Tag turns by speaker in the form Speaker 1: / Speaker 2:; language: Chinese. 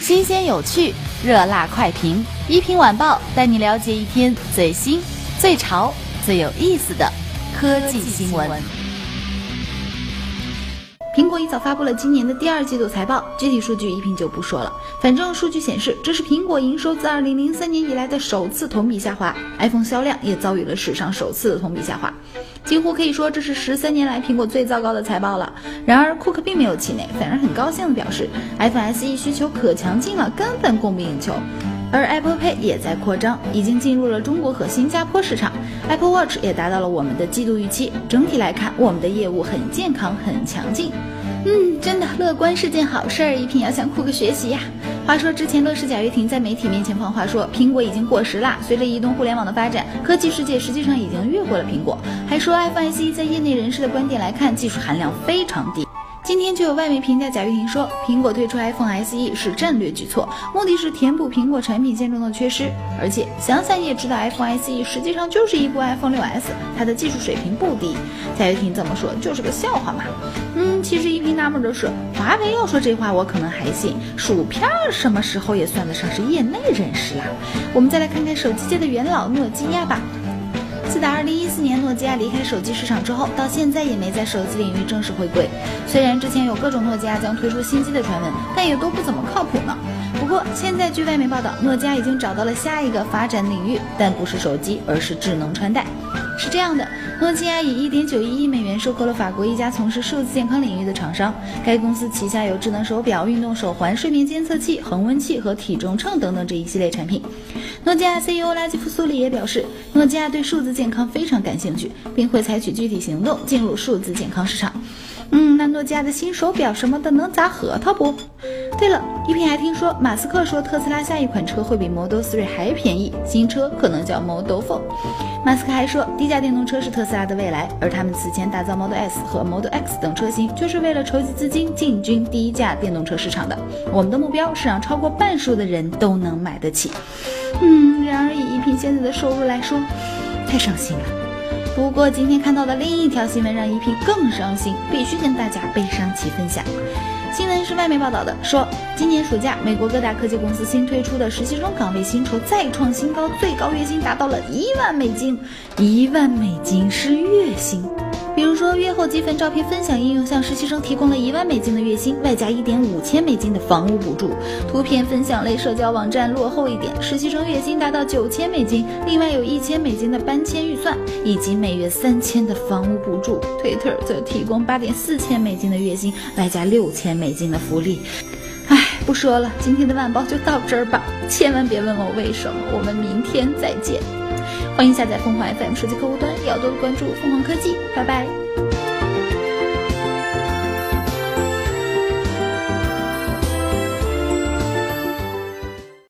Speaker 1: 新鲜有趣，热辣快评，一品晚报带你了解一天最新、最潮、最有意思的科技新闻。
Speaker 2: 苹果一早发布了今年的第二季度财报，具体数据一品就不说了。反正数据显示，这是苹果营收自2003年以来的首次同比下滑，iPhone 销量也遭遇了史上首次的同比下滑，几乎可以说这是十三年来苹果最糟糕的财报了。然而，库克并没有气馁，反而很高兴地表示，iPhone SE 需求可强劲了，根本供不应求。而 Apple Pay 也在扩张，已经进入了中国和新加坡市场。Apple Watch 也达到了我们的季度预期。整体来看，我们的业务很健康，很强劲。嗯，真的，乐观是件好事儿，一品要向库克学习呀。话说之前，乐视贾跃亭在媒体面前放话说，苹果已经过时啦。随着移动互联网的发展，科技世界实际上已经越过了苹果。还说 iPhone SE 在业内人士的观点来看，技术含量非常低。今天就有外媒评价贾跃亭说，苹果推出 iPhone SE 是战略举措，目的是填补苹果产品线中的缺失。而且想想也知道，iPhone SE 实际上就是一部 iPhone 6s，它的技术水平不低。贾跃亭这么说就是个笑话嘛？嗯，其实一平纳闷的是，华为要说这话我可能还信，薯片什么时候也算得上是业内人士啦？我们再来看看手机界的元老诺基亚吧。自打2014年诺基亚离开手机市场之后，到现在也没在手机领域正式回归。虽然之前有各种诺基亚将推出新机的传闻，但也都不怎么靠谱呢。不过现在据外媒报道，诺基亚已经找到了下一个发展领域，但不是手机，而是智能穿戴。是这样的，诺基亚以1.91亿美元收购了法国一家从事数字健康领域的厂商。该公司旗下有智能手表、运动手环、睡眠监测器、恒温器和体重秤等等这一系列产品。诺基亚 CEO 拉基夫苏里也表示，诺基亚对数字健康非常感兴趣，并会采取具体行动进入数字健康市场。嗯，那诺基亚的新手表什么的能砸核桃不？对了，一平还听说马斯克说特斯拉下一款车会比 Model 3还便宜，新车可能叫 Model 4。马斯克还说，低价电动车是特斯拉的未来，而他们此前打造 Model S 和 Model X 等车型，就是为了筹集资金进军低价电动车市场的。我们的目标是让超过半数的人都能买得起。嗯，然而以一平现在的收入来说，太伤心了。不过今天看到的另一条新闻让一平更伤心，必须跟大家悲伤起分享。新闻是外媒报道的，说今年暑假，美国各大科技公司新推出的实习生岗位薪酬再创新高，最高月薪达到了一万美金，一万美金是月薪。比如说，月后积分照片分享应用向实习生提供了一万美金的月薪，外加一点五千美金的房屋补助；图片分享类社交网站落后一点，实习生月薪达到九千美金，另外有一千美金的搬迁预算，以及每月三千的房屋补助。Twitter 则提供八点四千美金的月薪，外加六千美金的福利。唉，不说了，今天的晚报就到这儿吧，千万别问我为什么。我们明天再见。欢迎下载凤凰 FM 手机客户端，也要多多关注凤凰科技。拜拜。